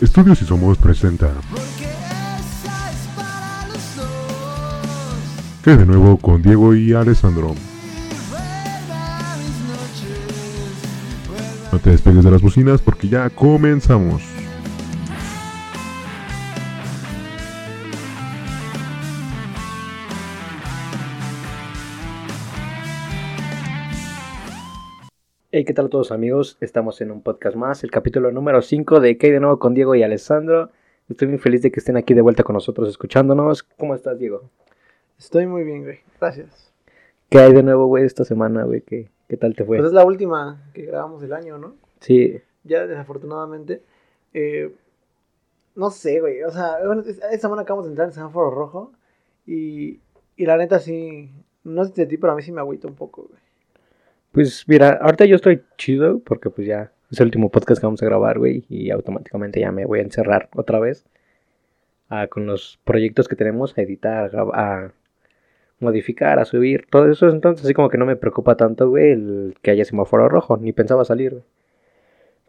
Estudios y Somos presenta. Que de nuevo con Diego y Alessandro. No te despegues de las bocinas porque ya comenzamos. ¿Qué tal a todos amigos? Estamos en un podcast más, el capítulo número 5 de ¿Qué hay de nuevo con Diego y Alessandro? Estoy muy feliz de que estén aquí de vuelta con nosotros escuchándonos. ¿Cómo estás, Diego? Estoy muy bien, güey. Gracias. ¿Qué hay de nuevo, güey, esta semana, güey? ¿Qué, ¿Qué tal te fue? Pues es la última que grabamos del año, ¿no? Sí, Ya, desafortunadamente. Eh, no sé, güey. O sea, bueno, es- esta semana acabamos de entrar en semáforo rojo. Y, y la neta sí. No sé si a ti, pero a mí sí me agüita un poco, güey. Pues mira, ahorita yo estoy chido porque pues ya es el último podcast que vamos a grabar, güey, y automáticamente ya me voy a encerrar otra vez ah, con los proyectos que tenemos a editar, a, a modificar, a subir, todo eso. Entonces, así como que no me preocupa tanto, güey, el que haya semáforo rojo, ni pensaba salir, güey.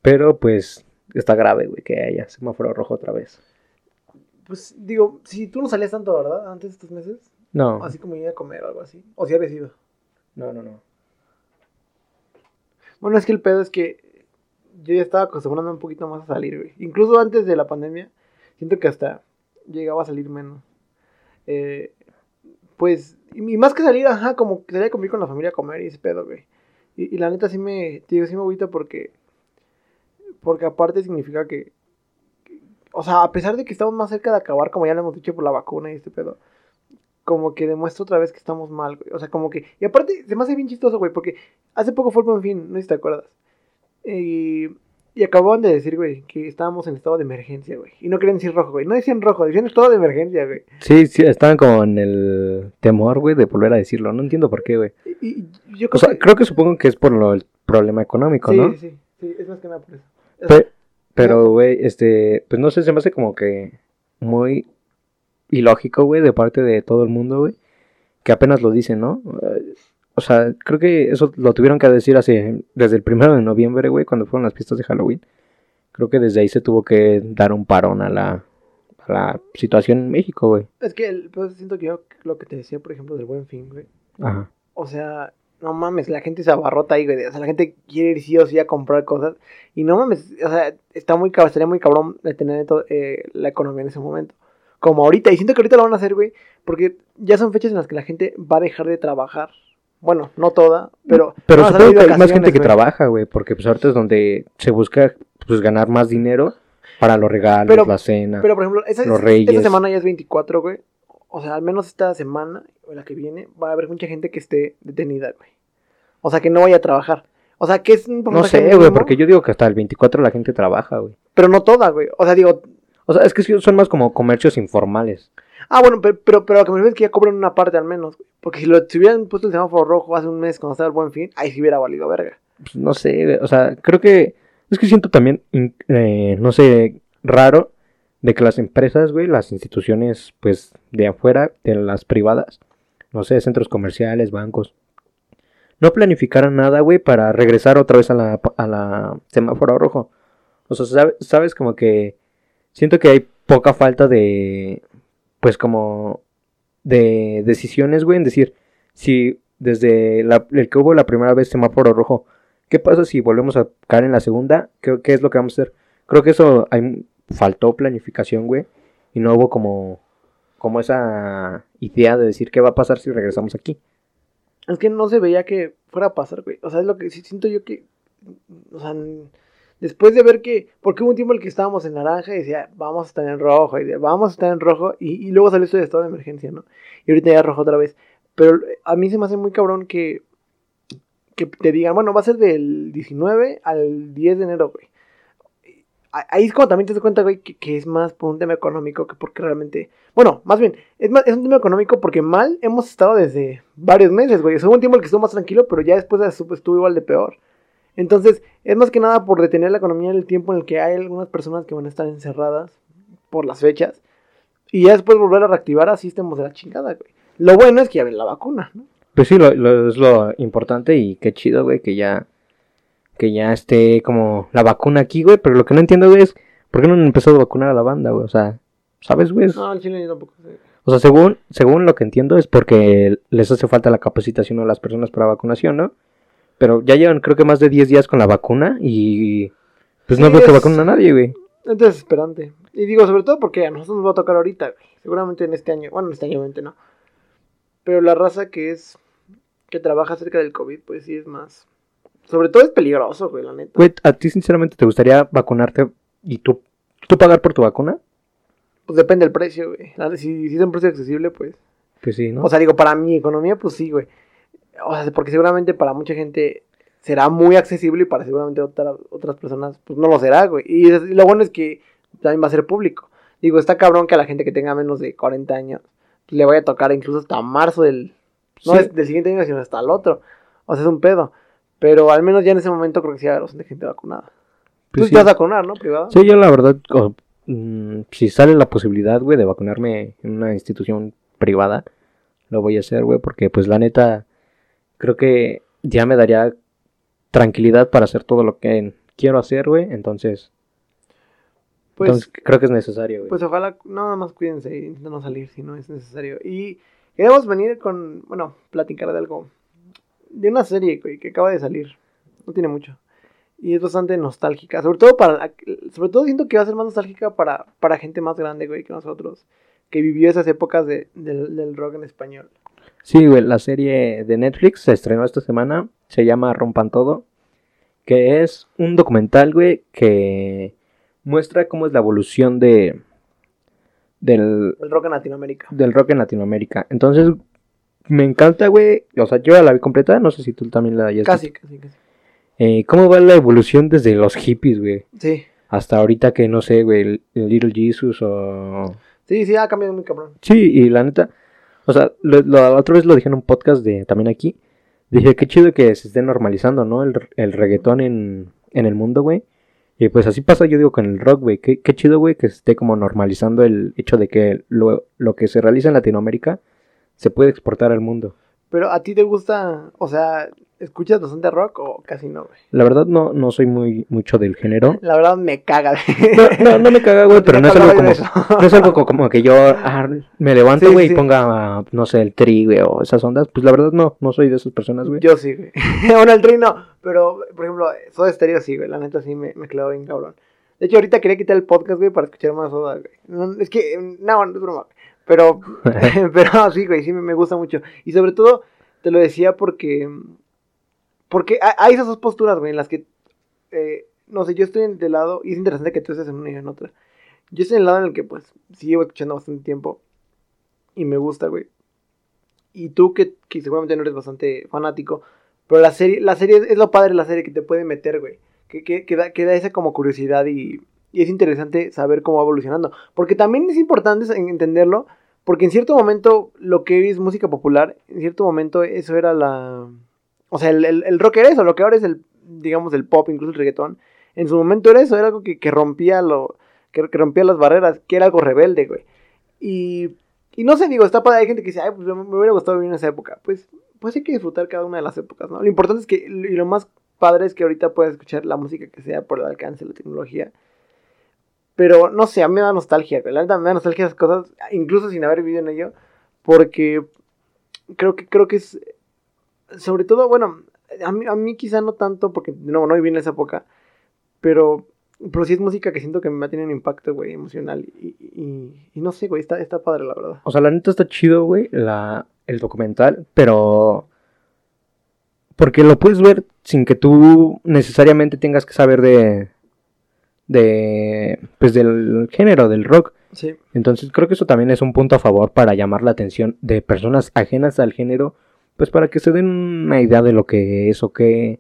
Pero pues está grave, güey, que haya semáforo rojo otra vez. Pues digo, si tú no salías tanto, ¿verdad? Antes de estos meses. No, Así como ir a comer o algo así. O si habías ido. no, no, no. Bueno, es que el pedo es que yo ya estaba acostumbrándome un poquito más a salir, güey. Incluso antes de la pandemia, siento que hasta llegaba a salir menos. Eh, pues, y más que salir, ajá, como que salía a comer con la familia a comer y ese pedo, güey. Y, la neta sí me, digo, sí me agüita porque, porque aparte significa que, que- o sea, a pesar de que estamos más cerca de acabar, como ya lo hemos dicho por la vacuna y este pedo, como que demuestra otra vez que estamos mal, güey. O sea, como que, y aparte se me hace bien chistoso, güey, porque Hace poco fue el buen fin, no sé si te acuerdas. Y, y acababan de decir, güey, que estábamos en estado de emergencia, güey. Y no querían decir rojo, güey. No decían rojo, decían estado de emergencia, güey. Sí, sí, estaban como en el temor, güey, de volver a decirlo. No entiendo por qué, güey. Y, y yo O creo sea, que... creo que supongo que es por lo, el problema económico, sí, ¿no? sí, sí, sí, es más que nada por eso. Es- Pe- pero, güey, este, pues no sé, se me hace como que muy ilógico, güey, de parte de todo el mundo, güey, que apenas lo dicen, ¿no? O sea, creo que eso lo tuvieron que decir hace, desde el primero de noviembre, güey, cuando fueron las fiestas de Halloween. Creo que desde ahí se tuvo que dar un parón a la, a la situación en México, güey. Es que pues, siento que yo lo que te decía, por ejemplo, del buen fin, güey. Ajá. O sea, no mames, la gente se abarrota ahí, güey. O sea, la gente quiere ir sí o sí a comprar cosas. Y no mames, o sea, está muy estaría muy cabrón de tener eh, la economía en ese momento. Como ahorita, y siento que ahorita lo van a hacer, güey, porque ya son fechas en las que la gente va a dejar de trabajar. Bueno, no toda, pero... Pero supongo que hay más gente que güey. trabaja, güey, porque pues ahorita es donde se busca pues ganar más dinero para los regalos, Pero- la cena. Pero, por ejemplo, esa, Los esa- Reyes. esta semana ya es 24, güey. O sea, al menos esta semana, o la que viene, va a haber mucha gente que esté detenida, güey. O sea, que no vaya a trabajar. O sea, que es un No sé, güey, porque yo digo que hasta el 24 la gente trabaja, güey. Pero no toda, güey. O sea, digo... O sea, es que son más como comercios informales. Ah, bueno, pero, pero, pero lo que me es que ya cobran una parte al menos, güey. Porque si, lo, si hubieran puesto el semáforo rojo hace un mes cuando estaba el buen fin, ahí sí hubiera valido verga. Pues, no sé, güey, o sea, creo que... Es que siento también, eh, no sé, raro de que las empresas, güey, las instituciones, pues, de afuera, de las privadas, no sé, centros comerciales, bancos, no planificaran nada, güey, para regresar otra vez a la, a la semáforo rojo. O sea, sabe- sabes, como que siento que hay poca falta de, pues, como, de decisiones, güey, en decir, si desde la- el que hubo la primera vez semáforo rojo, ¿qué pasa si volvemos a caer en la segunda? ¿Qué, qué es lo que vamos a hacer? Creo que eso hay, faltó planificación, güey, y no hubo como, como esa idea de decir qué va a pasar si regresamos aquí. Es que no se veía que fuera a pasar, güey. O sea, es lo que sí siento yo que. O sea, después de ver que. Porque hubo un tiempo en el que estábamos en naranja y decía, vamos a estar en rojo, y decía, vamos a estar en rojo, y, luego salió esto de estado de emergencia, ¿no? Y ahorita ya rojo otra vez. Pero a mí se me hace muy cabrón que. Que te digan, bueno, va a ser del 19 al 10 de enero, güey. Ahí es cuando también te das cuenta, güey, que, es más por un tema económico que porque realmente. Bueno, más bien, es, más, es un tema económico porque mal hemos estado desde varios meses, güey. Hubo un tiempo en el que estuvo más tranquilo, pero ya después estuvo, estuvo igual de peor. Entonces, es más que nada por detener la economía en el tiempo en el que hay algunas personas que van a estar encerradas por las fechas. Y ya después volver a reactivar, así estemos de la chingada, güey. Lo bueno es que ya ven la vacuna, ¿no? Pues sí, lo, lo- es lo importante y qué chido, güey, que ya, que ya esté como la vacuna aquí, güey, pero lo que no entiendo, güey, es ¿Por qué no han empezado a vacunar a la banda, güey? O sea, ¿sabes, güey? No, al chile yo tampoco sé. O sea, según, según lo que entiendo es porque les hace falta la capacitación a las personas para vacunación, ¿no? Pero ya llevan creo que más de 10 días con la vacuna y pues no veo que vacunen a nadie, güey. Es desesperante. Y digo, sobre todo porque a nosotros nos va a tocar ahorita, güey. Seguramente en este año. Bueno, en este año obviamente no. Pero la raza que es. que trabaja cerca del COVID, pues sí es más. Sobre todo es peligroso, güey, la neta. Güey, ¿a ti sinceramente te gustaría vacunarte y tú, tú pagar por tu vacuna? Pues depende del precio, güey. Si, si es un precio accesible, pues. Pues sí, ¿no? O sea, digo, para mi economía, pues sí, güey. O sea, porque seguramente para mucha gente será muy accesible y para seguramente otra- otras personas, pues no lo será, güey. Y, lo bueno es que también va a ser público. Digo, está cabrón que a la gente que tenga menos de 40 años pues, le vaya a tocar incluso hasta marzo del, no es del siguiente año, sino hasta el otro. O sea, es un pedo. Pero al menos ya en ese momento creo que sí va a haber bastante gente vacunada. Pues Tú sí. te vas a vacunar, ¿no? Privado. Sí, yo la verdad, o, mm, si sale la posibilidad, güey, de vacunarme en una institución privada, lo voy a hacer, güey, porque pues la neta, creo que ya me daría tranquilidad para hacer todo lo que quiero hacer, güey, entonces, Pues, entonces creo que es necesario, güey. Pues ojalá, nada más cuídense intenten no salir si no es necesario. Y queremos venir con, bueno, platicar de algo, de una serie güey, que acaba de salir, no tiene mucho. Y es bastante nostálgica, sobre todo para, sobre todo siento que va a ser más nostálgica para, para gente más grande, güey, que nosotros, que vivió esas épocas de, del, del rock en español. Sí, güey, la serie de Netflix se estrenó esta semana, se llama Rompan Todo, que es un documental, güey, que muestra cómo es la evolución de del, El rock en Latinoamérica. del rock en Latinoamérica. Entonces, me encanta, güey. O sea, yo ya la vi completa, no sé si tú también la hayas Casi, visto. casi, casi. Eh, ¿Cómo va la evolución desde los hippies, güey? Sí, Hasta ahorita que, no sé, güey, el, Little Jesus o... sí, sí, ha cambiado muy cabrón. Sí, y la neta, o sea, la otra vez lo dije en un podcast de también aquí. Dije, qué chido que se esté normalizando, ¿no? El, el reggaetón en, en el mundo, güey. Y pues así pasa, yo digo, con el rock, güey. Qué, qué chido, güey, que se esté como normalizando el hecho de que lo, lo que se realiza en Latinoamérica se puede exportar al mundo. Pero a ti te gusta, o sea, ¿escuchas bastante rock o casi no, güey? La verdad no, no soy muy mucho del género. La verdad me caga. No, no, no me caga, güey, pero no es algo como, no es algo co- como que yo ah, me levanto, Sí, güey, sí. y ponga, no sé, el tri, güey, o esas ondas. Pues la verdad no, no soy de esas personas, güey. Yo sí, güey. bueno, el trino, pero, por ejemplo, Soda Stereo sí, güey. La neta sí me, me bien cabrón. De hecho, ahorita quería quitar el podcast, güey, para escuchar más Soda, güey. No, es que, no, no es broma. Pero, pero sí, güey, sí me, me gusta mucho. Y sobre todo, te lo decía porque, porque hay, esas dos posturas, güey, en las que, eh, no sé, yo estoy en del lado, y es interesante que tú estés en una y en otra. Yo estoy en el lado en el que, pues, sí llevo escuchando bastante tiempo. Y me gusta, güey. Y tú que, que seguramente no eres bastante fanático, pero la serie, la serie es lo padre de la serie que te puede meter, güey. Que, que, que, da, esa como curiosidad y, y es interesante saber cómo va evolucionando. Porque también es importante en- entenderlo, porque en cierto momento lo que es música popular, en cierto momento eso era la... O sea, el, el, el rock era eso, lo que ahora es el, digamos, el pop, incluso el reggaetón. En su momento era eso, era algo que, que rompía lo... Que, rompía las barreras, que era algo rebelde, güey. Y y no sé, digo, está padre. Hay gente que dice, ay, pues me hubiera gustado vivir en esa época. Pues, pues hay que disfrutar cada una de las épocas, ¿no? Lo importante es que, y lo más padre es que ahorita puedes escuchar la música que sea por el alcance de la tecnología. Pero, no sé, a mí me da nostalgia, güey. La neta me da nostalgia esas cosas, incluso sin haber vivido en ello. Porque creo que, creo que es, sobre todo, bueno, a mí, a mí quizá no tanto, porque no, no viví en esa época. Pero, pero sí es música que siento que me tiene un impacto, güey, emocional. Y, y, y no sé, güey, está, está padre, la verdad. O sea, la neta está chido, güey, la, el documental, pero... Porque lo puedes ver sin que tú necesariamente tengas que saber de... De... Pues del género, del rock. Sí. Entonces creo que eso también es un punto a favor para llamar la atención de personas ajenas al género. Pues para que se den una idea de lo que es o qué...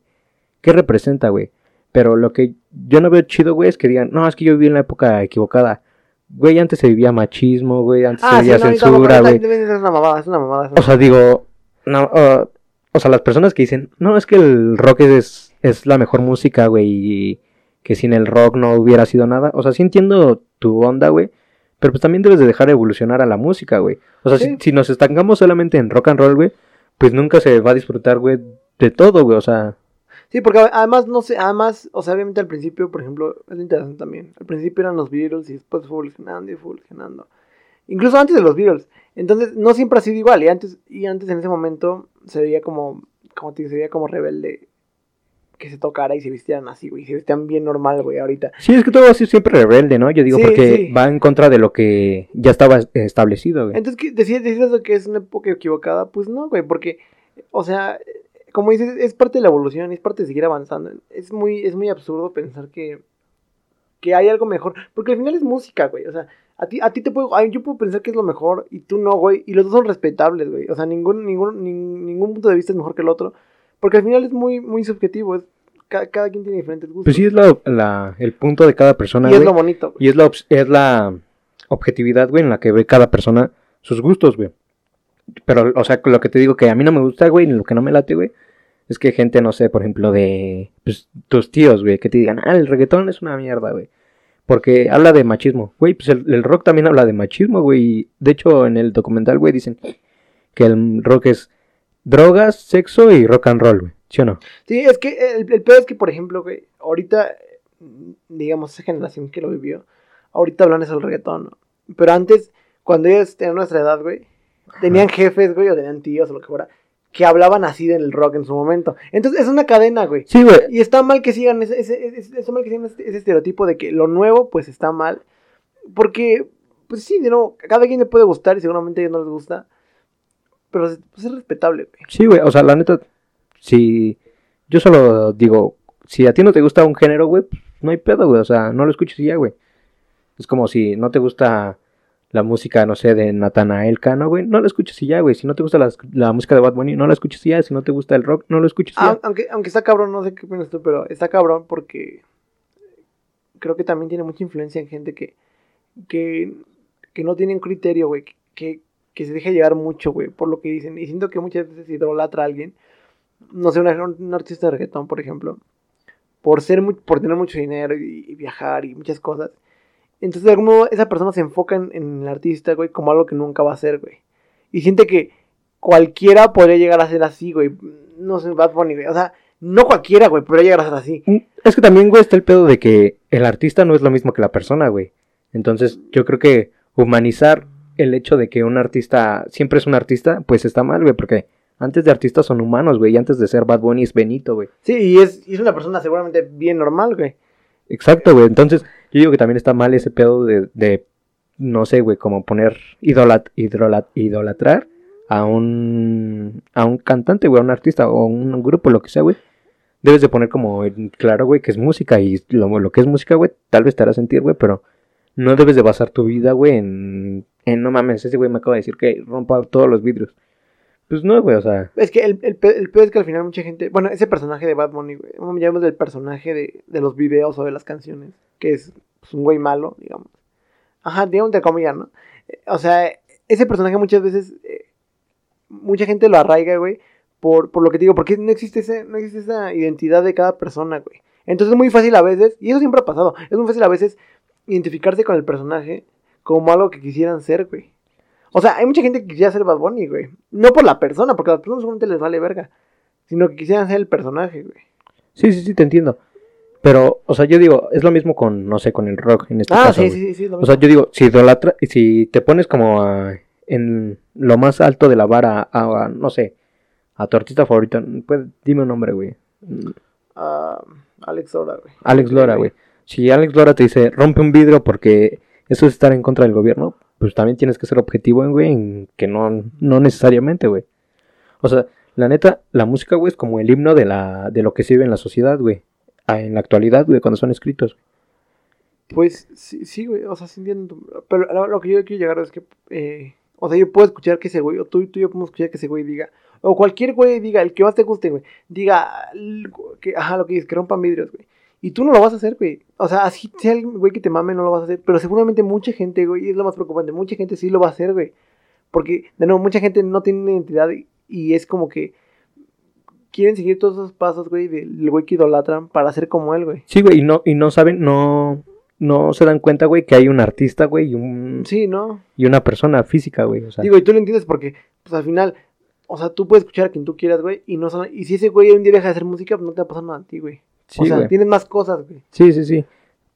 ¿Qué representa, güey? Pero lo que yo no veo chido, güey, es que digan, no, es que yo viví en la época equivocada. Güey, antes se vivía machismo, güey, antes se Ah, sí, vivía no, censura, güey. Es una mamada, es una mamada. es una O sea, digo, no, uh, o sea, las personas que dicen, no, es que el rock es, es la mejor música, güey, y que sin el rock no hubiera sido nada. O sea, sí entiendo tu onda, güey, pero pues también debes de dejar evolucionar a la música, güey. O sea, Sí. si, si nos estancamos solamente en rock and roll, güey, pues nunca se va a disfrutar, güey, de todo, güey, o sea, Sí, porque además, no sé, además, o sea, obviamente al principio, por ejemplo, es interesante también. Al principio eran los Beatles y después fue evolucionando y fue evolucionando. Incluso antes de los Beatles. Entonces, no siempre ha sido igual. Y antes, y antes en ese momento se veía como, como te digo, veía como rebelde que se tocara y se vistieran así, güey. Se vestían bien normal, güey, ahorita. Sí, es que todo va a ser siempre rebelde, ¿no? Yo digo, Sí, porque sí. va en contra de lo que ya estaba establecido, güey. Entonces, ¿qué- ¿decías, decías eso que es una época equivocada? Pues no, güey, porque, o sea, como dices, es parte de la evolución, es parte de seguir avanzando. Es muy, es muy absurdo pensar que, que hay algo mejor, porque al final es música, güey. O sea, a ti, a ti te puedo, yo puedo pensar que es lo mejor y tú no, güey. Y los dos son respetables, güey. O sea, ningún, ningún, nin- ningún punto de vista es mejor que el otro, porque al final es muy, muy subjetivo. Es, ca- cada, quien tiene diferentes gustos. Pues sí, es la, la- el punto de cada persona, y es lo bonito. Y es la, es la objetividad, güey, en la que ve cada persona sus gustos, güey. Pero, o sea, lo que te digo que a mí no me gusta, güey, ni lo que no me late, güey, es que gente, no sé, por ejemplo, de pues, tus tíos, güey, que te digan, ah, el reggaetón es una mierda, güey. Porque habla de machismo, güey, pues el, el rock también habla de machismo, güey. De hecho, en el documental, güey, dicen que el rock es drogas, sexo y rock and roll, güey. ¿Sí o no? Sí, es que el, el peor es que, por ejemplo, güey, ahorita, digamos, esa generación que lo vivió, ahorita hablan eso del reggaetón, ¿no? Pero antes, cuando ellos tenían nuestra edad, güey, tenían jefes, güey, o tenían tíos o lo que fuera, que hablaban así del rock en su momento. Entonces, es una cadena, güey. Sí, güey. Y está mal que sigan ese, ese, ese- está mal que sigan ese, ese estereotipo de que lo nuevo, pues, está mal. Porque, pues sí, de nuevo, a cada quien le puede gustar y seguramente a ellos no les gusta. Pero pues, es respetable, güey. Sí, güey, o sea, la neta, si yo solo digo, si a ti no te gusta un género, güey, pues, no hay pedo, güey, o sea, no lo escuches y ya, güey. Es como si no te gusta la música, no sé, de Natanael Cano, güey, no la escuches y ya, güey. Si no te gusta la, la música de Bad Bunny, no la escuches y ya. Si no te gusta el rock, no lo escuches y ya. aunque, aunque está cabrón, no sé qué opinas tú, pero está cabrón porque creo que también tiene mucha influencia en gente que, que, que no tiene un criterio, güey, que, que se deja llevar mucho, güey, por lo que dicen. Y siento que muchas veces idolatra a alguien, no sé, un artista de reggaetón, por ejemplo, por ser mu- por tener mucho dinero y, viajar y muchas cosas. Entonces, de algún modo, esa persona se enfoca en, en el artista, güey, como algo que nunca va a ser, güey. Y siente que cualquiera podría llegar a ser así, güey. No sé, Bad Bunny, güey. O sea, no cualquiera, güey, podría llegar a ser así. Mm, Es que también, güey, está el pedo de que el artista no es lo mismo que la persona, güey. Entonces, yo creo que humanizar el hecho de que un artista siempre es un artista, pues está mal, güey, porque antes de artistas son humanos, güey, y antes de ser Bad Bunny es Benito, güey. Sí, y es, y es una persona seguramente bien normal, güey. Exacto, güey. Entonces, yo digo que también está mal ese pedo de, de no sé, güey, como poner idolat, idolat, idolatrar a un, a un cantante, güey, a un artista o un grupo, lo que sea, güey. Debes de poner como claro, güey, que es música y lo, lo que es música, güey, tal vez te hará sentir, güey, pero no debes de basar tu vida, güey, en, en, no mames, ese güey me acaba de decir que rompa todos los vidrios. Pues no, güey, o sea, Es que el, el, el peor es que al final mucha gente. Bueno, ese personaje de Bad Bunny, güey. Vamos llamamos del personaje de, de los videos o de las canciones. Que es pues, un güey malo, digamos. Ajá, digamos entre comillas, ¿no? Eh, O sea, ese personaje muchas veces. eh, mucha gente lo arraiga, güey. Por, por lo que te digo, porque no existe, ese, no existe esa identidad de cada persona, güey. Entonces es muy fácil a veces, y eso siempre ha pasado, es muy fácil a veces identificarse con el personaje como algo que quisieran ser, güey. O sea, hay mucha gente que quisiera ser Bad Bunny, güey. No por la persona, porque a las personas solamente les vale verga. Sino que quisieran ser el personaje, güey. sí, sí, sí, te entiendo. Pero, o sea, yo digo, es lo mismo con, no sé, con el rock en este Ah, caso. sí, güey. sí, sí, sí. lo O sea, mismo. yo digo, si idolatra, si te pones como a- en lo más alto de la vara a, a, no sé, a tu artista favorito, pues dime un nombre, güey. Ah, Alex Lora, güey. Alex Lora, güey. Si Alex Lora te dice, rompe un vidrio porque eso es estar en contra del gobierno, pues también tienes que ser objetivo, güey, en que no, no necesariamente, güey. O sea, la neta, la música, güey, es como el himno de la, de lo que se vive en la sociedad, güey. En la actualidad, güey, cuando son escritos. Pues sí, sí, güey. O sea, sí entiendo. Pero lo, lo que yo quiero llegar es que. eh, o sea, yo puedo escuchar que ese güey, o tú, tú y yo podemos escuchar que ese güey diga. O cualquier güey diga, el que más te guste, güey. Diga, que, ajá, lo que dices, que rompan vidrios, güey. Y tú no lo vas a hacer, güey. O sea, así sea el güey que te mame, no lo vas a hacer. Pero seguramente mucha gente, güey, es lo más preocupante, mucha gente sí lo va a hacer, güey. Porque, de nuevo, mucha gente no tiene identidad y, y es como que quieren seguir todos esos pasos, güey, del güey que idolatran para ser como él, güey. Sí, güey, y no, y no saben, no, no se dan cuenta, güey, que hay un artista, güey, y un, Sí, ¿no? y una persona física, güey. O sea, Digo, y tú lo entiendes porque, pues al final, o sea, tú puedes escuchar a quien tú quieras, güey, y no son- y si ese güey un día deja de hacer música, pues no te va a pasar nada a ti, güey. Sí, o sea, güey. tienes más cosas, güey. Sí, sí, sí.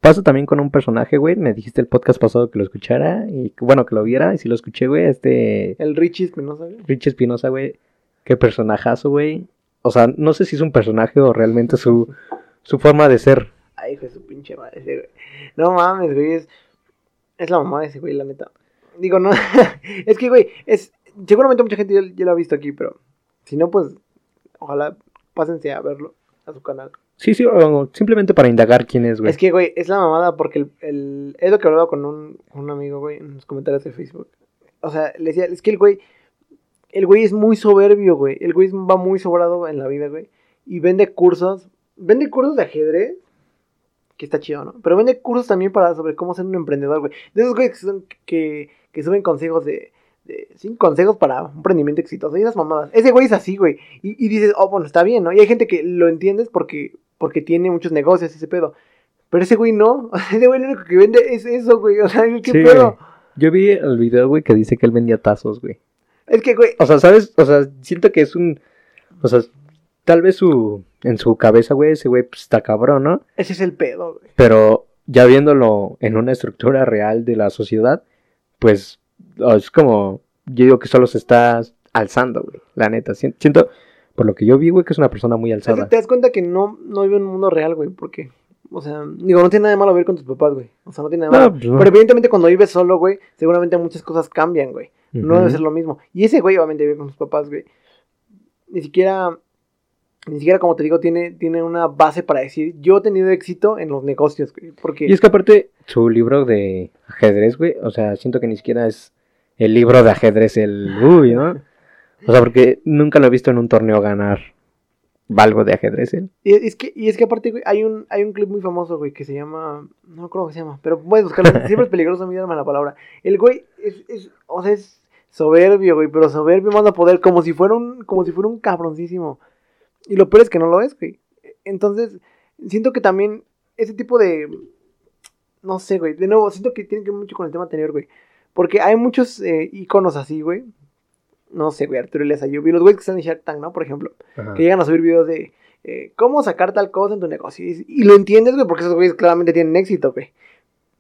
Pasa también con un personaje, güey. Me dijiste el podcast pasado que lo escuchara y bueno, que lo viera. Y si lo escuché, güey, este El Richie Espinosa, güey. Rich Espinosa, güey. Qué personajazo, güey. O sea, no sé si es un personaje o realmente su, su forma de ser. Ay, hijo de su pinche madre, ese güey. No mames, güey, es, es la mamá de ese güey, la neta. Digo, no, es que, güey, es, seguramente mucha gente ya, ya lo ha visto aquí, pero si no, pues, ojalá pásense a verlo, a su canal. Sí, sí, simplemente para indagar quién es, güey. Es que, güey, es la mamada porque el, el- es lo que hablaba con un, un amigo, güey, en los comentarios de Facebook. O sea, le decía, es que el güey, el güey es muy soberbio, güey. El güey va muy sobrado en la vida, güey. Y vende cursos, vende cursos de ajedrez, que está chido, ¿no? Pero vende cursos también para sobre cómo ser un emprendedor, güey. De esos güeyes que, que, que suben consejos de, de cinco consejos para un emprendimiento exitoso. Y esas mamadas. Ese güey es así, güey. Y dices, oh, bueno, está bien, ¿no? Y hay gente que lo entiendes porque, porque tiene muchos negocios, ese pedo. Pero ese güey no. Ese güey lo único que vende es eso, güey. O sea, ¿qué Sí, pedo? güey. Yo vi el video, güey, que dice que él vendía tazos, güey. Es que, güey. O sea, ¿sabes? O sea, siento que es un... O sea, tal vez su... En su cabeza, güey, ese güey pues, está cabrón, ¿no? Ese es el pedo, güey. Pero ya viéndolo en una estructura real de la sociedad, pues oh, es como, yo digo que solo se está alzando, güey, la neta. Sien- Siento, por lo que yo vi, güey, que es una persona muy Es que alzada. te das cuenta que no, no vive en un mundo real, güey. Porque, o sea, digo, no tiene nada de malo vivir con tus papás, güey. O sea, no tiene nada de No, malo. pues no. Pero evidentemente cuando vives solo, güey, seguramente muchas cosas cambian, güey. No debe ser lo mismo. Y ese güey obviamente vive con sus papás, güey. Ni siquiera, ni siquiera como te digo, tiene, tiene una base para decir, yo he tenido éxito en los negocios, güey. Porque... Y es que aparte, su libro de ajedrez, güey, o sea, siento que ni siquiera es el libro de ajedrez, el uy, ¿no? O sea, porque nunca lo he visto en un torneo ganar algo de ajedrez, ¿eh? Y es que, y es que aparte, güey, hay un, hay un clip muy famoso, güey, que se llama. No acuerdo cómo se llama, pero puedes buscarlo. Siempre es peligroso a mí darme la palabra. El güey es, es, o sea, es soberbio, güey, pero soberbio manda poder, como si fuera un, como si fuera un cabroncísimo. Y lo peor es que no lo es, güey. Entonces, siento que también ese tipo de. No sé, güey. De nuevo, siento que tiene que ver mucho con el tema anterior, güey. Porque hay muchos eh, iconos así, güey. No sé, güey, Arturo Elias Ayub. Y los güeyes que están en Shark Tank, ¿no? Por ejemplo que llegan a subir videos de eh, cómo sacar tal cosa en tu negocio. Y, y lo entiendes, güey, porque esos güeyes claramente tienen éxito, güey.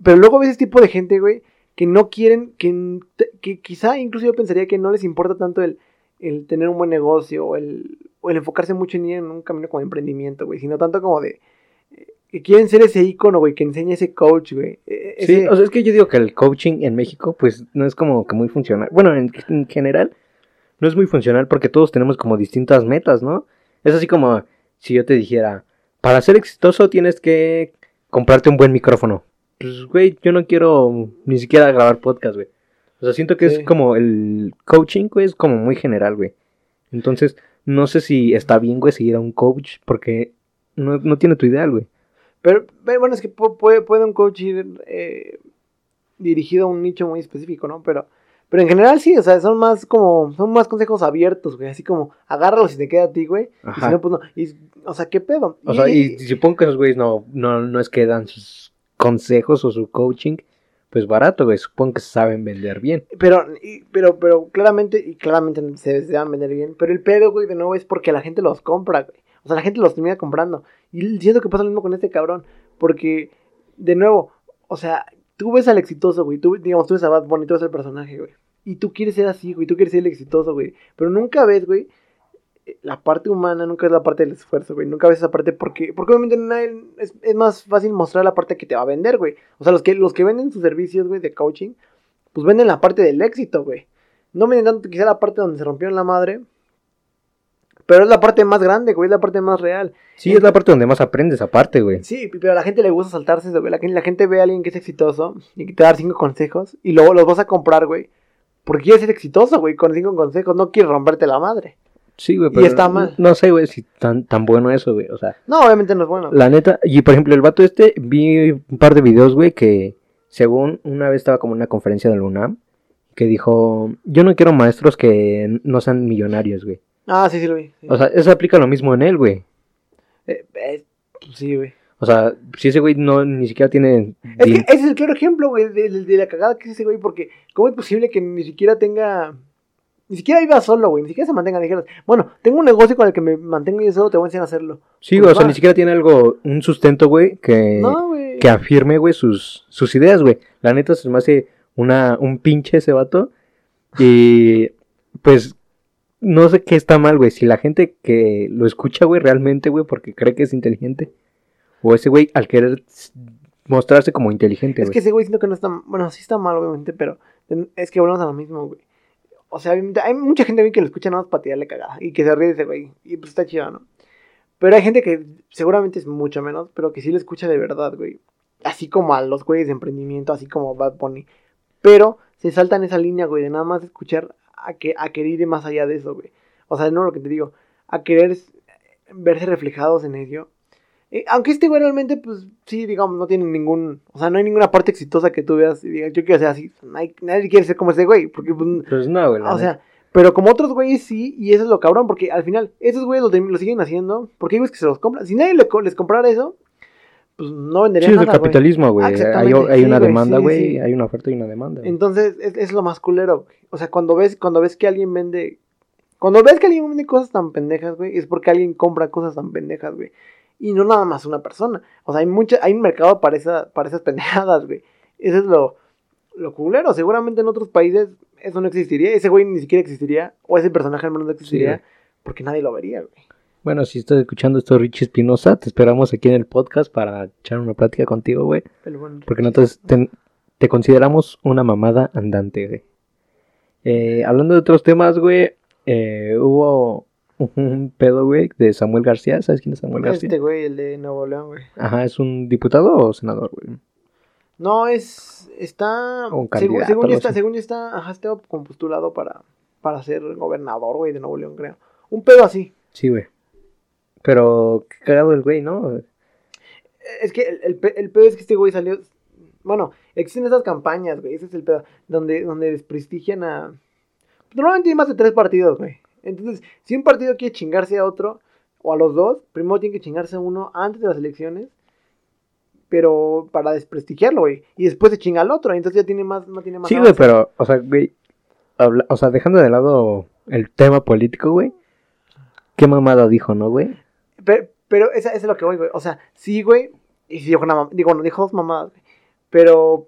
Pero luego ves ese tipo de gente, güey, que no quieren, que, que quizá incluso yo pensaría que no les importa tanto el, el tener un buen negocio o el, o el enfocarse mucho en ir en un camino como de emprendimiento, güey, sino tanto como de eh, que quieren ser ese icono, güey, que enseña ese coach, güey. eh, Sí, ese- o sea, es que yo digo que el coaching en México, pues, no es como que muy funcional. Bueno, en, en general, no es muy funcional porque todos tenemos como distintas metas, ¿no? Es así como si yo te dijera, para ser exitoso tienes que comprarte un buen micrófono. Pues, güey, yo no quiero ni siquiera grabar podcast, güey. O sea, siento que Sí. es como el coaching, güey, es como muy general, güey. Entonces, no sé si está bien, güey, seguir a un coach porque no, no tiene tu ideal, güey. Pero, pero bueno, es que pu- puede, puede un coach ir eh, dirigido a un nicho muy específico, ¿no? Pero, pero en general sí, o sea, son más como, son más consejos abiertos, güey, así como, agárralo si te queda a ti, güey, y si no, pues no, y, o sea, ¿qué pedo? O sea, y supongo que esos güeyes no, no, no es que dan sus consejos o su coaching, pues barato, güey. Supongo que saben vender bien. Pero, y- pero, pero claramente, y claramente se, a vender bien, pero el pedo, güey, de nuevo es porque la gente los compra, güey. O sea, la gente los termina comprando. Y siento que pasa lo mismo con este cabrón, porque, de nuevo, o sea, tú ves al exitoso, güey, tú, digamos, tú ves a Bad Bunny, tú ves al personaje, güey. Y tú quieres ser así, güey, tú quieres ser el exitoso, güey. Pero nunca ves, güey, la parte humana, nunca ves la parte del esfuerzo, güey. Nunca ves esa parte porque, porque obviamente es, es más fácil mostrar la parte que te va a vender, güey. O sea, los que, los que venden sus servicios, güey, de coaching, pues venden la parte del éxito, güey. No venden tanto quizá la parte donde se rompieron la madre. Pero es la parte más grande, güey, es la parte más real. Sí, es la parte donde más aprendes, aparte, güey. Sí, pero a la gente le gusta saltarse eso, güey. La, gente- la gente ve a alguien que es exitoso y que te da cinco consejos y luego los vas a comprar, güey. Porque quieres ser exitoso, güey, con cinco consejos. No quieres romperte la madre. Sí, güey, Y pero está mal. No sé, güey, si tan, tan bueno eso, güey. O sea, No, obviamente no es bueno. la neta. Y por ejemplo, el vato este, vi un par de videos, güey, que según una vez estaba como en una conferencia de la UNAM, que dijo: Yo no quiero maestros que no sean millonarios, güey. Ah, sí, sí lo vi. sí. O sea, eso aplica lo mismo en él, güey. Eh, eh, pues sí, güey. O sea, si ese güey no ni siquiera tiene. Es que ese es el claro ejemplo, güey, de, de- de la cagada que es ese güey, porque ¿cómo es posible que ni siquiera tenga Ni siquiera viva solo, güey. Ni siquiera se mantengan ligeros. Bueno, tengo un negocio con el que me mantengo yo solo, te voy a enseñar a hacerlo. Sí, Pues o sea, va. ni siquiera tiene algo, un sustento, güey, que, No, güey. que afirme, güey, sus, sus ideas, güey. La neta se me hace una, un pinche ese vato. Y pues no sé qué está mal, güey. Si la gente que lo escucha, güey, realmente, güey, porque cree que es inteligente. O ese güey al querer mostrarse como inteligente, Es que ese güey siento que no está. Bueno, sí está mal, obviamente, pero es que volvemos a lo mismo, güey. O sea, hay mucha gente que lo escucha nada más para tirarle cagada y que se ríe de ese güey. Y pues está chido, ¿no? Pero hay gente que seguramente es mucho menos, pero que sí lo escucha de verdad, güey. Así como a los güeyes de emprendimiento, así como Bad Bunny. Pero se saltan esa línea, güey, de nada más escuchar a, que, a querer ir más allá de eso, güey. O sea, no lo que te digo, a querer verse reflejados en ello. Eh, aunque este güey realmente, pues sí, digamos, no tiene ningún. O sea, no hay ninguna parte exitosa que tú veas y digas, yo quiero ser así. Nadie, nadie quiere ser como ese güey, porque pues, Pues no, güey. o neta. sea, pero como otros güeyes sí, y eso es lo cabrón, porque al final, esos güeyes lo, lo siguen haciendo, porque hay güeyes que se los compran. Si nadie le les comprara eso, pues no Sí, venderían es el nada, capitalismo, güey. Ah, hay, hay Sí, una demanda, sí, güey. sí. Hay una oferta y una demanda. Entonces, es, es lo más culero, güey. O sea, cuando ves, cuando ves que alguien vende. Cuando ves que alguien vende cosas tan pendejas, güey, es porque alguien compra cosas tan pendejas, güey. Y no nada más una persona. O sea, hay mucha, hay un mercado para, esa, para esas pendejadas, güey. Eso es lo, lo culero. Seguramente en otros países eso no existiría. Ese güey ni siquiera existiría. O ese personaje al menos no existiría. porque nadie lo vería, güey. Bueno, si estás escuchando esto, Richie Espinosa, te esperamos aquí en el podcast para echar una plática contigo, güey. Porque nosotros te, te consideramos una mamada andante, güey. Eh, hablando de otros temas, güey, eh, hubo un pedo, güey, de Samuel García. ¿Sabes quién es Samuel García? Este güey, el de Nuevo León, güey. Ajá, ¿es un diputado o senador, güey? No, es. Está. Un según, candidato, según algo ya está, según ya está. Ajá, estaba como postulado para, para ser gobernador, güey, de Nuevo León, creo. Un pedo así. Sí, güey. Pero qué cagado el güey, ¿no? Es que el, el, el pedo es que este güey salió. Bueno, existen esas campañas, güey. Ese es el pedo. Donde, donde desprestigian a. Normalmente hay más de tres partidos, güey. Entonces, si un partido quiere chingarse a otro, o a los dos, primero tiene que chingarse a uno antes de las elecciones. Pero para desprestigiarlo, güey. Y después se chinga al otro. Entonces ya tiene más, no tiene más. Sí, güey, pero, o sea, güey, o sea, dejando de lado el tema político, güey, qué mamada dijo, ¿no, güey? Pero, pero esa es lo que voy, güey. O sea, sí, güey. Y sí dijo una mam- Digo, no dijo dos mamadas, güey. Pero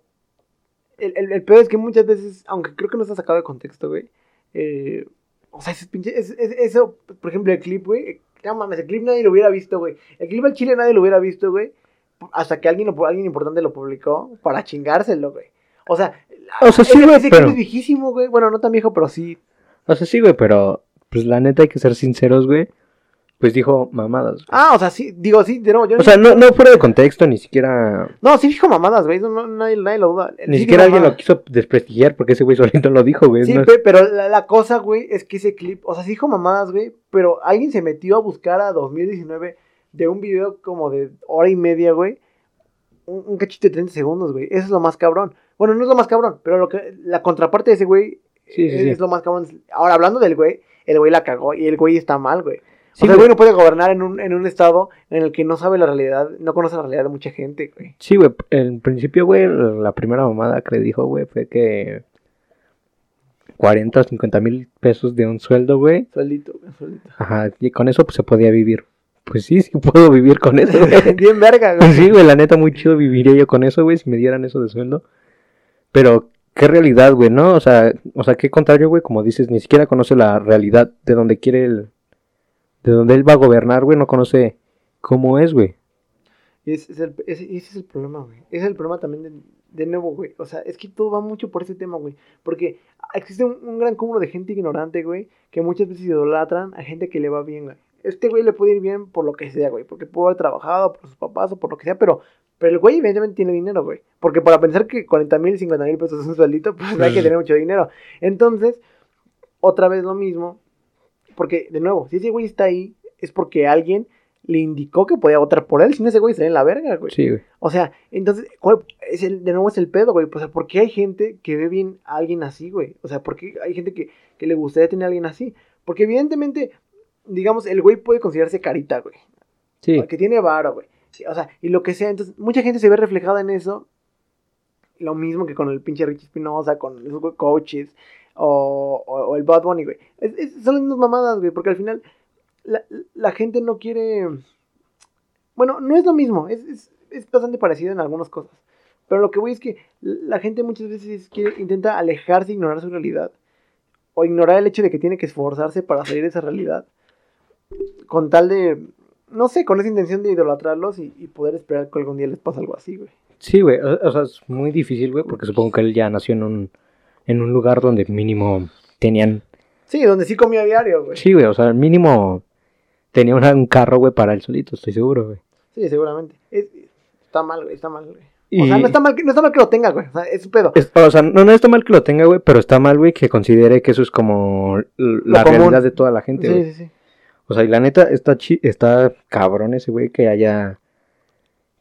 el, el, el peor es que muchas veces, aunque creo que no está sacado de contexto, güey. eh, o sea, ese pinche. es- es- eso, por ejemplo, el clip, güey. No mames, el clip nadie lo hubiera visto, güey. El clip al chile nadie lo hubiera visto, güey. Hasta que alguien, alguien importante lo publicó para chingárselo, güey. O sea, O sea, sí, ese, güey, ese pero- clip es viejísimo, güey. Bueno, no tan viejo, pero sí. O sea, sí, güey, pero, pues la neta hay que ser sinceros, güey. Pues dijo mamadas. güey. Ah, o sea, sí. Digo, sí, de nuevo. Yo O sea, no, no fuera de contexto, ni siquiera, No, sí dijo mamadas, güey. No, nadie, nadie lo duda. ni Sí siquiera alguien lo quiso desprestigiar porque ese güey solito lo dijo, güey. Sí, no es- pe- pero la, la cosa, güey, es que ese clip, o sea, sí dijo mamadas, güey, pero alguien se metió a buscar a 2019 de un video como de hora y media, güey, un, un cachito de 30 segundos, güey. Eso es lo más cabrón. Bueno, no es lo más cabrón, pero lo que la contraparte de ese güey Sí, sí, es, sí. es lo más cabrón. Ahora, hablando del güey, el güey la cagó y el güey está mal, güey. O Sí, sea, el güey. güey no puede gobernar en un, en un estado en el que no sabe la realidad, no conoce la realidad de mucha gente, güey. Sí, güey, en principio, güey, la primera mamada que le dijo, güey, fue que 40 o 50 mil pesos de un sueldo, güey. Sueldito, güey, sueldito. Ajá, y con eso pues se podía vivir. Pues sí, sí puedo vivir con eso, güey. Bien verga, güey. Sí, güey, la neta muy chido viviría yo con eso, güey, si me dieran eso de sueldo. Pero qué realidad, güey, ¿no? O sea, o sea, qué contrario, güey, como dices, ni siquiera conoce la realidad de donde quiere el de donde él va a gobernar, güey, no conoce cómo es, güey. Y ese es el, ese, ese es el problema, güey. Ese es el problema también de, de nuevo, güey. O sea, es que todo va mucho por ese tema, güey. Porque existe un, un gran cúmulo de gente ignorante, güey, que muchas veces idolatran a gente que le va bien, güey. Este güey le puede ir bien por lo que sea, güey. Porque pudo haber trabajado por sus papás o por lo que sea, pero, pero el güey evidentemente tiene dinero, güey. Porque para pensar que 40 mil, 50 mil pesos es un sueldito, pues hay que tener mucho dinero. Entonces, otra vez lo mismo. Porque, de nuevo, si ese güey está ahí, es porque alguien le indicó que podía votar por él. Si no, ese güey estaría en la verga, güey. Sí, güey. O sea, entonces, ¿cuál es el, de nuevo es el pedo, güey? O sea, ¿por qué hay gente que ve bien a alguien así, güey? O sea, ¿por qué hay gente que, que le gustaría tener a alguien así? Porque evidentemente, digamos, el güey puede considerarse carita, güey. Sí. Que tiene varo, güey. Sí, O sea, y lo que sea. Entonces, mucha gente se ve reflejada en eso. Lo mismo que con el pinche Richie Espinosa, con esos güey coaches. O, el Bad Bunny, güey. Son las mismas mamadas, güey, porque al final la, gente no quiere... Bueno, no es lo mismo, es, es, bastante parecido en algunas cosas. Pero lo que voy es que la gente muchas veces intenta alejarse, ignorar su realidad. O ignorar el hecho de que tiene que esforzarse para salir de esa realidad. Con tal de, no sé, con esa intención de idolatrarlos y, y poder esperar que algún día les pase algo así, güey. Sí, güey, o, o sea, es muy difícil, güey, porque supongo que él ya nació en un, en un lugar donde mínimo tenían... Sí, donde sí comía diario, güey. Sí, güey, o sea, mínimo tenía una- un carro, güey, para él solito, estoy seguro, güey. Sí, seguramente. Es- está mal, güey, está mal, güey. Y- O sea, no está, mal que, no está mal que lo tenga, güey. O sea, es su pedo. Es- o sea, no, no está mal que lo tenga, güey, pero está mal, güey, que considere que eso es como la común. realidad de toda la gente, güey. Sí, sí, sí. O sea, y la neta, está, chi está cabrón ese güey que haya...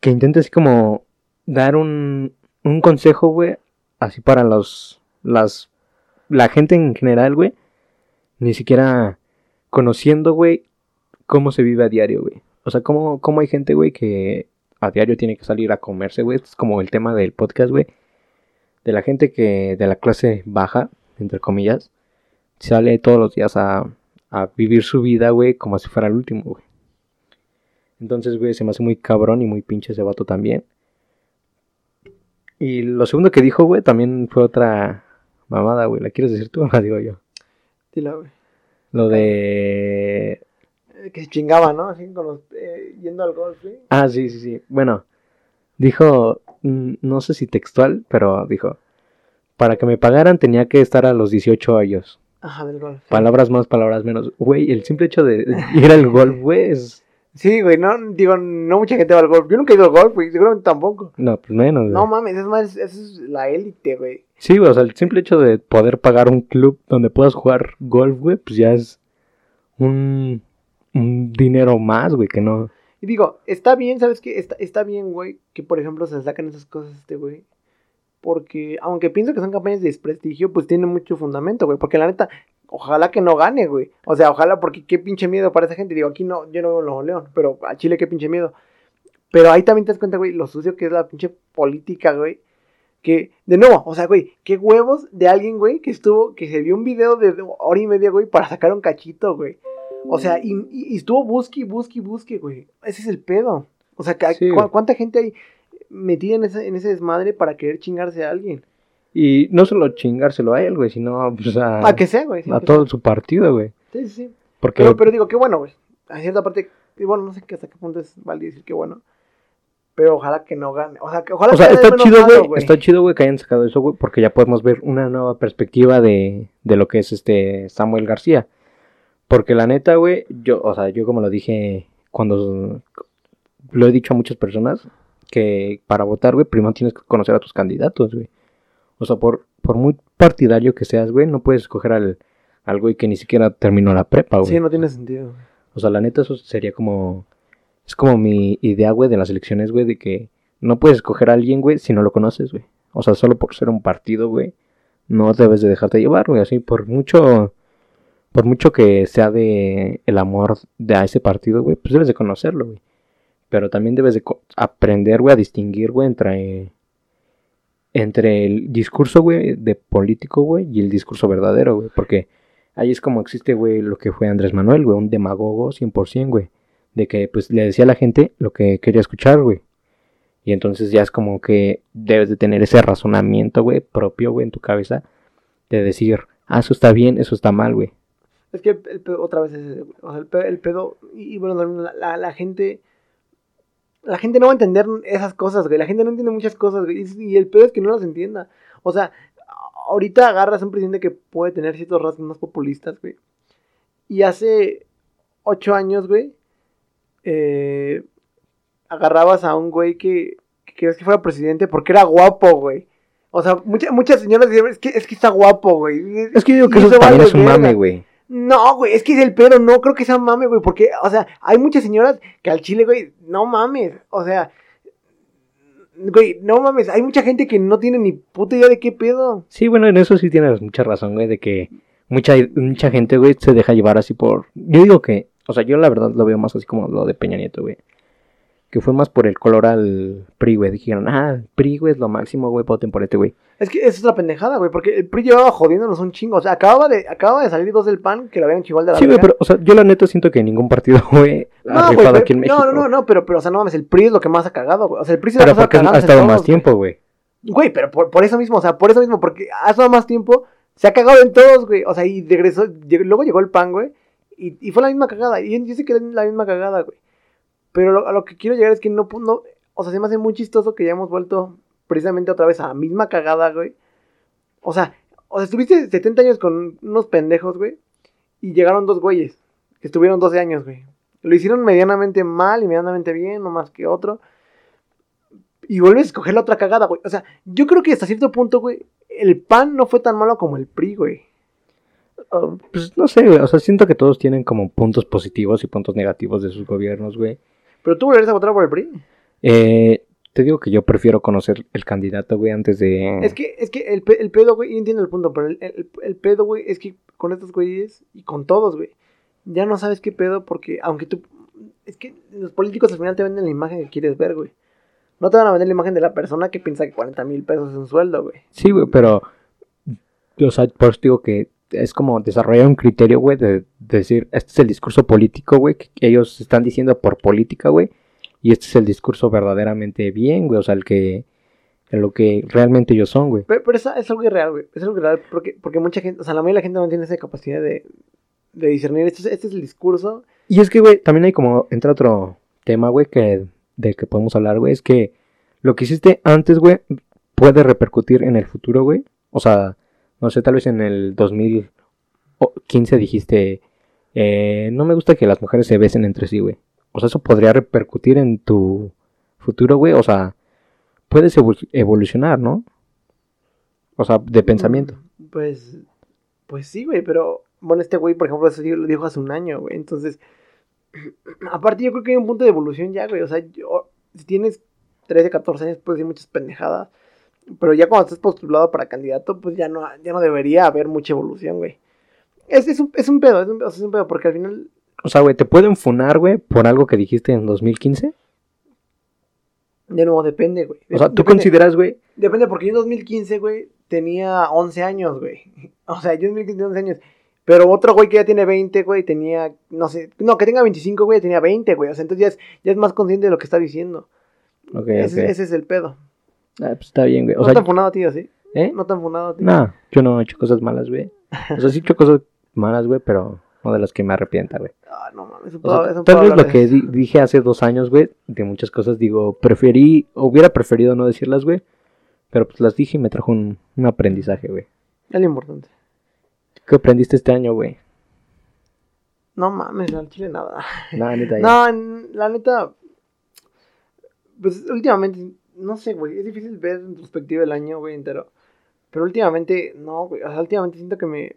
Que intente así como dar un, un consejo, güey, así para los... Las... La gente en general, güey. Ni siquiera conociendo, güey, cómo se vive a diario, güey. O sea, cómo, cómo hay gente, güey, que a diario tiene que salir a comerse, güey. Es como el tema del podcast, güey. De la gente que... De la clase baja, entre comillas. Sale todos los días a a vivir su vida, güey, como si fuera el último, güey. Entonces, güey, se me hace muy cabrón y muy pinche ese vato también. Y lo segundo que dijo, güey, también fue otra mamada, güey. ¿La quieres decir tú o la digo yo? Dila, güey. Lo de... Eh, Que se chingaba, ¿no? Así con los, eh, yendo al golf, güey. Ah, sí, sí, sí. Bueno, dijo, mm, no sé si textual, pero dijo, para que me pagaran tenía que estar a los 18 años. Ajá, del golf. Palabras más, palabras menos. Güey, el simple hecho de ir al golf, güey, es... Sí, güey, no, digo, no mucha gente va al golf. Yo nunca he ido al golf, güey, seguramente tampoco. No, pues menos, güey. No mames, es más, eso es la élite, güey. Sí, o sea, el simple hecho de poder pagar un club donde puedas jugar golf, güey, pues ya es un, dinero más, güey, que no. Y digo, está bien, ¿sabes qué? Está, está bien, güey, que por ejemplo se sacan esas cosas este güey. Porque, aunque pienso que son campañas de desprestigio, pues tienen mucho fundamento, güey. Porque la neta, ojalá que no gane, güey. O sea, ojalá, porque qué pinche miedo para esa gente. Digo, aquí no, yo no veo Nuevo León, pero a Chile qué pinche miedo. Pero ahí también te das cuenta, güey, lo sucio que es la pinche política, güey. Que, de nuevo, o sea, güey, qué huevos de alguien, güey, que estuvo, que se vio un video de hora y media, güey, para sacar un cachito, güey. O sea, y, estuvo busque, busque, busque, güey. Ese es el pedo. O sea, que- Sí, ¿cu- güey. ¿cuánta gente hay metida en ese, en ese desmadre para querer chingarse a alguien? Y no solo chingárselo a él, güey, sino pues, a, A que sea, güey. sí, a todo su partido, güey. Sí, sí, sí. Porque, Pero, pero digo, qué bueno, güey. A cierta parte, y bueno, no sé qué- hasta qué punto es válido decir que bueno. Pero ojalá que no gane. O sea, que ojalá o sea, que está chido, malo, güey, está chido, güey, que hayan sacado eso, güey, porque ya podemos ver una nueva perspectiva de, de lo que es este Samuel García. Porque la neta, güey, yo, o sea, yo como lo dije cuando lo he dicho a muchas personas, que para votar, güey, primero tienes que conocer a tus candidatos, güey. O sea, por, por muy partidario que seas, güey, no puedes escoger al, al güey que ni siquiera terminó la prepa, güey. Sí, no tiene sentido. O sea, la neta, eso sería como. Es como mi idea, güey, de las elecciones, güey, de que no puedes escoger a alguien, güey, si no lo conoces, güey. O sea, solo por ser un partido, güey, no debes de dejarte llevar, güey. Así, por mucho. Por mucho que sea de el amor de a ese partido, güey, pues debes de conocerlo, güey. Pero también debes de aprender, güey, a distinguir, güey, entre. Entre el discurso, güey, de político, güey, y el discurso verdadero, güey. Porque ahí es como existe, güey, lo que fue Andrés Manuel, güey, un demagogo 100%, güey. De que, pues, le decía a la gente lo que quería escuchar, güey. Y entonces ya es como que debes de tener ese razonamiento, güey, propio, güey, en tu cabeza. De decir, ah, eso está bien, eso está mal, güey. Es que el pedo, otra vez es. O sea, el pedo, el pedo- y, bueno, la, gente, la gente no va a entender esas cosas, güey. La gente no entiende muchas cosas, güey. Y, y el pedo es que no las entienda. O sea, ahorita agarras a un presidente que puede tener ciertos rasgos más populistas, güey. Y hace ocho años, güey, eh, agarrabas a un güey que, que querías que fuera presidente porque era guapo, güey. O sea, muchas muchas señoras decían, es que, es que está guapo, güey. Es que yo digo que eso también es un mame, güey. No, güey, es que es el pedo, no creo que sea mame, güey, porque, o sea, hay muchas señoras que al chile, güey, no mames, o sea, güey, no mames, hay mucha gente que no tiene ni puta idea de qué pedo. Sí, bueno, en eso sí tienes mucha razón, güey, de que mucha, mucha gente, güey, se deja llevar así por... Yo digo que, o sea, yo la verdad lo veo más así como lo de Peña Nieto, güey. que fue más por el color al PRI, güey. Dijeron, ah, el PRI, güey, es lo máximo, güey, voten por este, güey. Es que esa es la pendejada, güey, porque el PRI llevaba jodiéndonos un chingo. O sea, acababa de, acababa de salir dos del PAN que lo habían igual de la Sí, güey, pero, o sea, yo la neta siento que ningún partido, güey, ha No, rifado aquí en México. no, no, no, no, pero, pero, o sea, no mames, el PRI es lo que más ha cagado, güey. O sea, el PRI se Pero porque ha estado más tiempo, güey. Güey, pero por, por eso mismo, o sea, por eso mismo, porque ha estado más tiempo, se ha cagado en todos, güey. O sea, y regresó, lleg- luego llegó el pan, güey, y, y fue la misma cagada. Y yo sé que es la misma cagada, güey. Pero a lo que quiero llegar es que no, no, o sea, se me hace muy chistoso que ya hemos vuelto precisamente otra vez a la misma cagada, güey. O sea, o sea, estuviste 70 años con unos pendejos, güey, y llegaron dos güeyes, que estuvieron 12 años, güey. Lo hicieron medianamente mal y medianamente bien, no más que otro. Y vuelves a escoger la otra cagada, güey. O sea, yo creo que hasta cierto punto, güey, el PAN no fue tan malo como el PRI, güey. Ah, Pues no sé, güey. O sea, siento que todos tienen como puntos positivos y puntos negativos de sus gobiernos, güey. Pero tú volverías a votar por el PRI. Eh, te digo que yo prefiero conocer el candidato, güey, antes de. Es que, es que el, el pedo, güey, yo entiendo el punto, pero el, el- el pedo, güey, es que con estos güeyes y con todos, güey, ya no sabes qué pedo porque, aunque tú. Es que los políticos al final te venden la imagen que quieres ver, güey. No te van a vender la imagen de la persona que piensa que 40 mil pesos es un sueldo, güey. Sí, güey, pero. O sea, por eso digo que es como desarrollar un criterio, güey, de, de decir, este es el discurso político, güey, que ellos están diciendo por política, güey. Y este es el discurso verdaderamente bien, güey. O sea, el que. en lo que realmente ellos son, güey. Pero, pero es, es algo irreal, güey. Es algo irreal porque, porque mucha gente, o sea, la mayoría de la gente no tiene esa capacidad de, de discernir. Este es, este es el discurso. Y es que, güey, también hay como, entra otro tema, güey, que, del que podemos hablar, güey, es que lo que hiciste antes, güey, puede repercutir en el futuro, güey. O sea, no sé, tal vez en el 2015 dijiste, eh, no me gusta que las mujeres se besen entre sí, güey. O sea, eso podría repercutir en tu futuro, güey. O sea, puedes evol- evolucionar, ¿no? O sea, de pensamiento. Mm, Pues, pues sí, güey, pero bueno, este güey, por ejemplo, eso lo dijo hace un año, güey. Entonces, aparte yo creo que hay un punto de evolución ya, güey. O sea, yo- si tienes 13, 14 años, puedes decir muchas pendejadas. Pero ya cuando estés postulado para candidato, pues ya no, ya no debería haber mucha evolución, güey. Es, es, un, es un pedo, es un, es pedo, porque al final O sea, güey, ¿te pueden funar, güey, por algo que dijiste en 2015? de nuevo depende, güey. O sea, ¿tú Depende. consideras, güey, Depende, porque yo en 2015, güey, tenía 11 años, güey. O sea, yo en 2015 tenía 11 años. Pero otro güey que ya tiene 20, güey, tenía, no sé, no, que tenga 25, güey, tenía 20, güey. O sea, entonces ya es, ya es más consciente de lo que está diciendo. Ok, ese, ok. ese es el pedo. Ah, pues está bien, güey. O no sea, tan funado a ti, ¿o ¿sí? ¿eh? No tan funado a ti. No, yo no he hecho cosas malas, güey. O sea, sí he hecho cosas malas, güey, pero no de las que me arrepienta, güey. Ah, no mames, eso O sea, eso tal vez lo que di- dije hace dos años, güey, de muchas cosas, digo, preferí, hubiera preferido no decirlas, güey, pero pues las dije y me trajo un, un aprendizaje, güey. Es lo importante. ¿Qué aprendiste este año, güey? No mames, al chile nada. Nada, neta, ya. No, la neta. Pues últimamente, no sé, güey. Es difícil ver en perspectiva el año, güey, entero. Pero últimamente, no, güey. O sea, últimamente siento que me.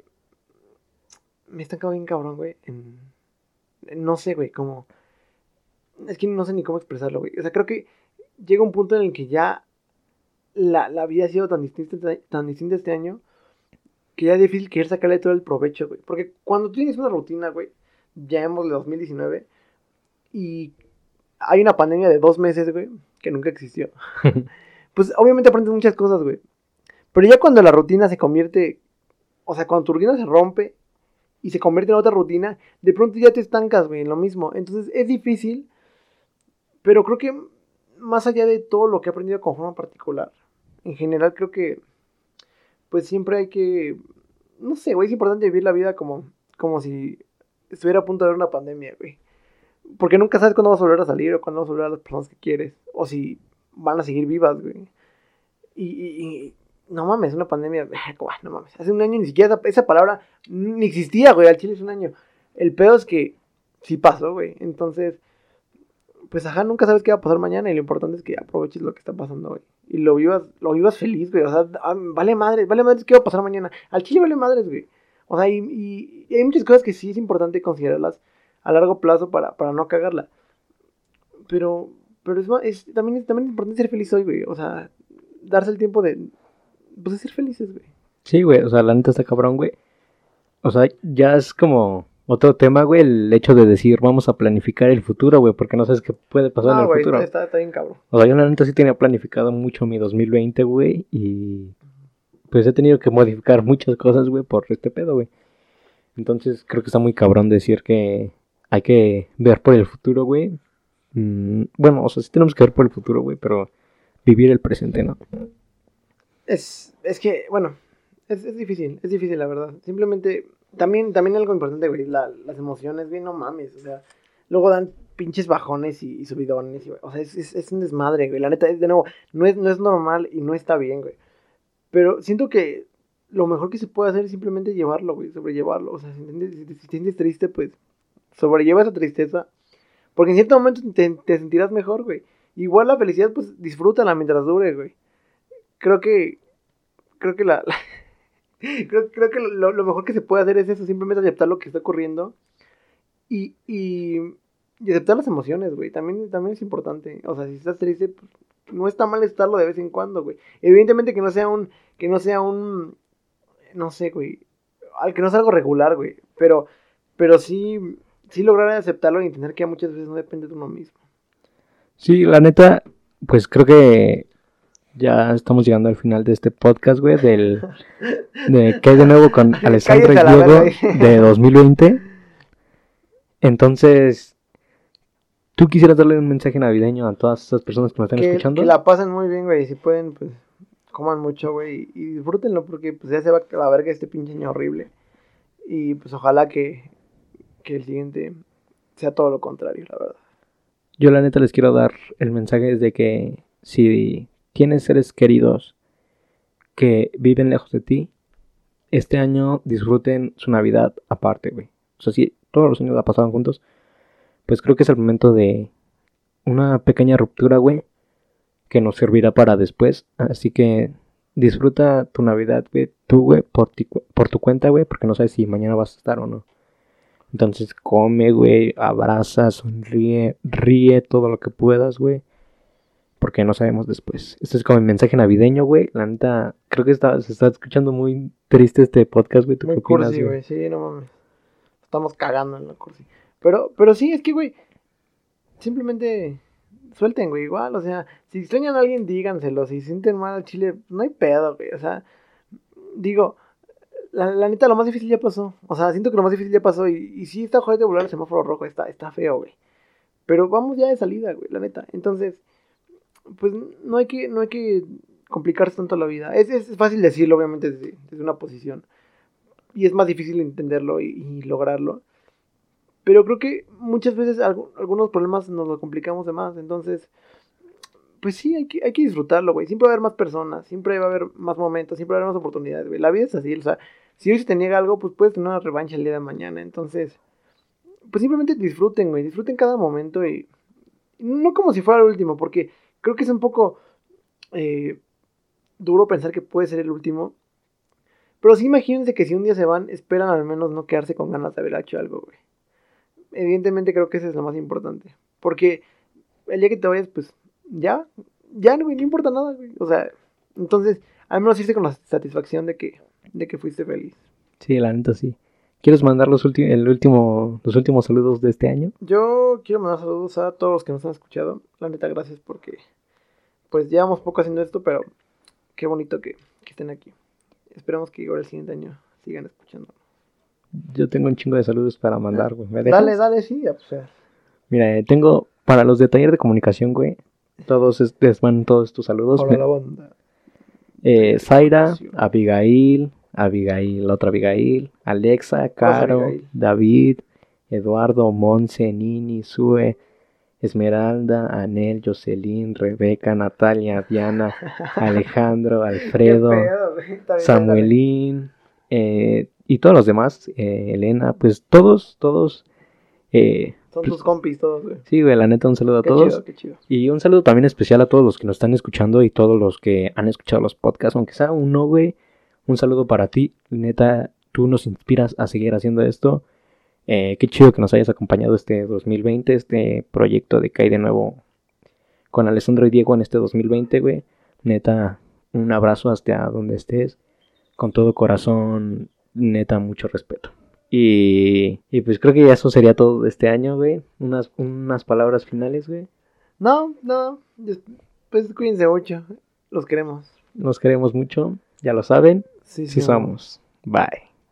Me he estancado bien cabrón, güey. En, no sé, güey, como. Es que no sé ni cómo expresarlo, güey. O sea, creo que llega un punto en el que ya la, la vida ha sido tan distinta, tan distinta este año que ya es difícil querer sacarle todo el provecho, güey. Porque cuando tienes una rutina, güey, ya hemos de 2019 y hay una pandemia de dos meses, güey, que nunca existió. pues obviamente aprendes muchas cosas, güey. Pero ya cuando la rutina se convierte, o sea, cuando tu rutina se rompe y se convierte en otra rutina, de pronto ya te estancas, güey, en lo mismo. Entonces es difícil, pero creo que más allá de todo lo que he aprendido con forma particular, en general creo que, pues siempre hay que, no sé, güey, es importante vivir la vida como, como si estuviera a punto de haber una pandemia, güey. Porque nunca sabes cuándo vas a volver a salir o cuándo vas a volver a las personas que quieres. O si van a seguir vivas, güey. Y, y- y- no mames, una pandemia. No mames. Hace un año ni siquiera esa, esa palabra ni existía, güey. Al chile es un año. El pedo es que sí pasó, güey. Entonces, pues ajá, nunca sabes qué va a pasar mañana. Y lo importante es que aproveches lo que está pasando hoy. Y lo vivas, lo vivas feliz, güey. O sea, ah, vale madres, vale madres qué va a pasar mañana. Al chile vale madres, güey. O sea, y, y- y hay muchas cosas que sí es importante considerarlas a largo plazo para, para no cagarla. Pero, pero es, es- también, es, también es importante ser feliz hoy, güey. O sea, darse el tiempo de, pues, de ser felices, güey. Sí, güey, o sea, la neta está cabrón, güey. O sea, ya es como Otro tema, güey, el hecho de decir vamos a planificar el futuro, güey, porque no sabes qué puede pasar en No, el güey, futuro. está, está bien cabrón. O sea, yo la neta sí tenía planificado mucho mi 2020, güey, y pues he tenido que modificar muchas cosas, güey, por este pedo, güey. Entonces creo que está muy cabrón decir que hay que ver por el futuro, güey. Mm, bueno, o sea, sí tenemos que ver por el futuro, güey, pero vivir el presente, ¿no? Es, es que, bueno, es, es difícil, es difícil, la verdad. Simplemente, también, también algo importante, güey, la- las emociones, güey, no mames, o sea, luego dan pinches bajones y, subidones, y, o sea, es, es, un desmadre, güey, la neta, de nuevo, no es, no es normal y no está bien, güey. Pero siento que lo mejor que se puede hacer es simplemente llevarlo, güey, sobrellevarlo, o sea, si te sientes triste, pues, sobrelleva esa tristeza, porque en cierto momento te, te sentirás mejor, güey. Igual la felicidad, pues, disfrútala mientras dure, güey. Creo que creo que la, la- creo, creo que lo, lo mejor que se puede hacer es eso simplemente aceptar lo que está ocurriendo y, y, y aceptar las emociones güey. También también es importante. O sea si estás triste pues, no está mal estarlo de vez en cuando güey. Evidentemente que no sea un que no sea un no sé güey al que no sea algo regular güey. Pero pero sí sí lograr aceptarlo y entender que muchas veces no depende de uno mismo Sí, la neta, pues creo que ya estamos llegando al final de este podcast, güey, del de qué hay de nuevo con Alessandro y Diego de 2020. Entonces, ¿tú quisieras darle un mensaje navideño a todas esas personas que nos están que, escuchando? que la pasen muy bien, güey. Si pueden, pues coman mucho, güey. Y disfrútenlo porque pues ya se va a la verga este pinche año horrible. Y pues ojalá que, que el siguiente sea todo lo contrario, la verdad. Yo la neta les quiero dar el mensaje de que si tienes seres queridos que viven lejos de ti, este año disfruten su Navidad aparte, güey. O sea, si todos los años la pasaban juntos, pues creo que es el momento de una pequeña ruptura, güey, que nos servirá para después. Así que disfruta tu Navidad, güey, tú, güey, por, ti- por tu cuenta, güey, porque no sabes si mañana vas a estar o no. Entonces come, güey, abraza, sonríe, ríe todo lo que puedas, güey. Porque no sabemos después. Este es como el mensaje navideño, güey. La neta, creo que está, se está escuchando muy triste este podcast, güey. ¿Tú Muy cursi, güey. Sí, no mames. Estamos cagando en la cursi. Pero, pero sí, es que, güey, simplemente suelten, güey, igual. O sea, si extrañan a alguien, díganselo. Si sienten mal al chile, no hay pedo, güey. O sea, digo, la, la neta, lo más difícil ya pasó. O sea, siento que lo más difícil ya pasó. Y, y sí, está jodido volar el semáforo rojo. Está, está feo, güey. Pero vamos ya de salida, güey, la neta. Entonces, pues no hay que, no hay que complicarse tanto la vida. Es, es fácil decirlo, obviamente, desde, desde una posición. Y es más difícil entenderlo y, lograrlo. Pero creo que muchas veces algu- algunos problemas nos lo complicamos de más. Entonces, pues sí, hay que, hay que disfrutarlo, güey. Siempre va a haber más personas, siempre va a haber más momentos, siempre va a haber más oportunidades, güey. La vida es así, o sea, si hoy se te niega algo, pues puedes tener una revancha el día de mañana. Entonces, pues simplemente disfruten, güey. Disfruten cada momento y no como si fuera el último, porque creo que es un poco eh, duro pensar que puede ser el último. Pero sí imagínense que si un día se van, esperan al menos no quedarse con ganas de haber hecho algo, güey. Evidentemente creo que eso es lo más importante. Porque el día que te vayas, pues ya, ya, güey, no importa nada, güey. O sea, entonces, al menos irse con la satisfacción de que, de que fuiste feliz. Sí, la neta sí. ¿Quieres mandar los, el último, los últimos saludos de este año? Yo quiero mandar saludos a todos los que nos han escuchado. La neta, gracias porque, pues, llevamos poco haciendo esto, pero qué bonito que, que estén aquí. Esperamos que ahora el siguiente año sigan escuchando. Yo tengo un chingo de saludos para mandar, güey. ¿Me dejas? Dale, dale, sí, pues, Mira, eh, tengo para los de taller de comunicación, güey. Todos es- les van todos tus saludos. Hola Me- la banda. Eh, Zaira. Abigail, Abigail, la otra Abigail, Alexa, Caro, Abigail? David, Eduardo, Monse, Nini, Sue, Esmeralda, Anel, Jocelyn, Rebeca, Natalia, Diana, Alejandro, Alfredo. Samuelín eh, y todos los demás, eh, Elena, pues todos, todos, eh, Son tus compis todos, güey. sí, güey, la neta, un saludo a Qué todos. chido, qué chido. Y un saludo también especial a todos los que nos están escuchando y todos los que han escuchado los podcasts, aunque sea uno, güey. Un saludo para ti. Neta, tú nos inspiras a seguir haciendo esto. Eh, qué chido que nos hayas acompañado este 2020, este proyecto de Cae de nuevo con Alessandro y Diego en este 2020, güey. Neta, un abrazo hasta donde estés. Con todo corazón, neta, mucho respeto. Y, y pues creo que ya eso sería todo de este año, güey. Unas, unas palabras finales, güey. No, no. Pues cuídense mucho. Los queremos. Nos queremos mucho, ya lo saben. Sí, Sí somos. Bye.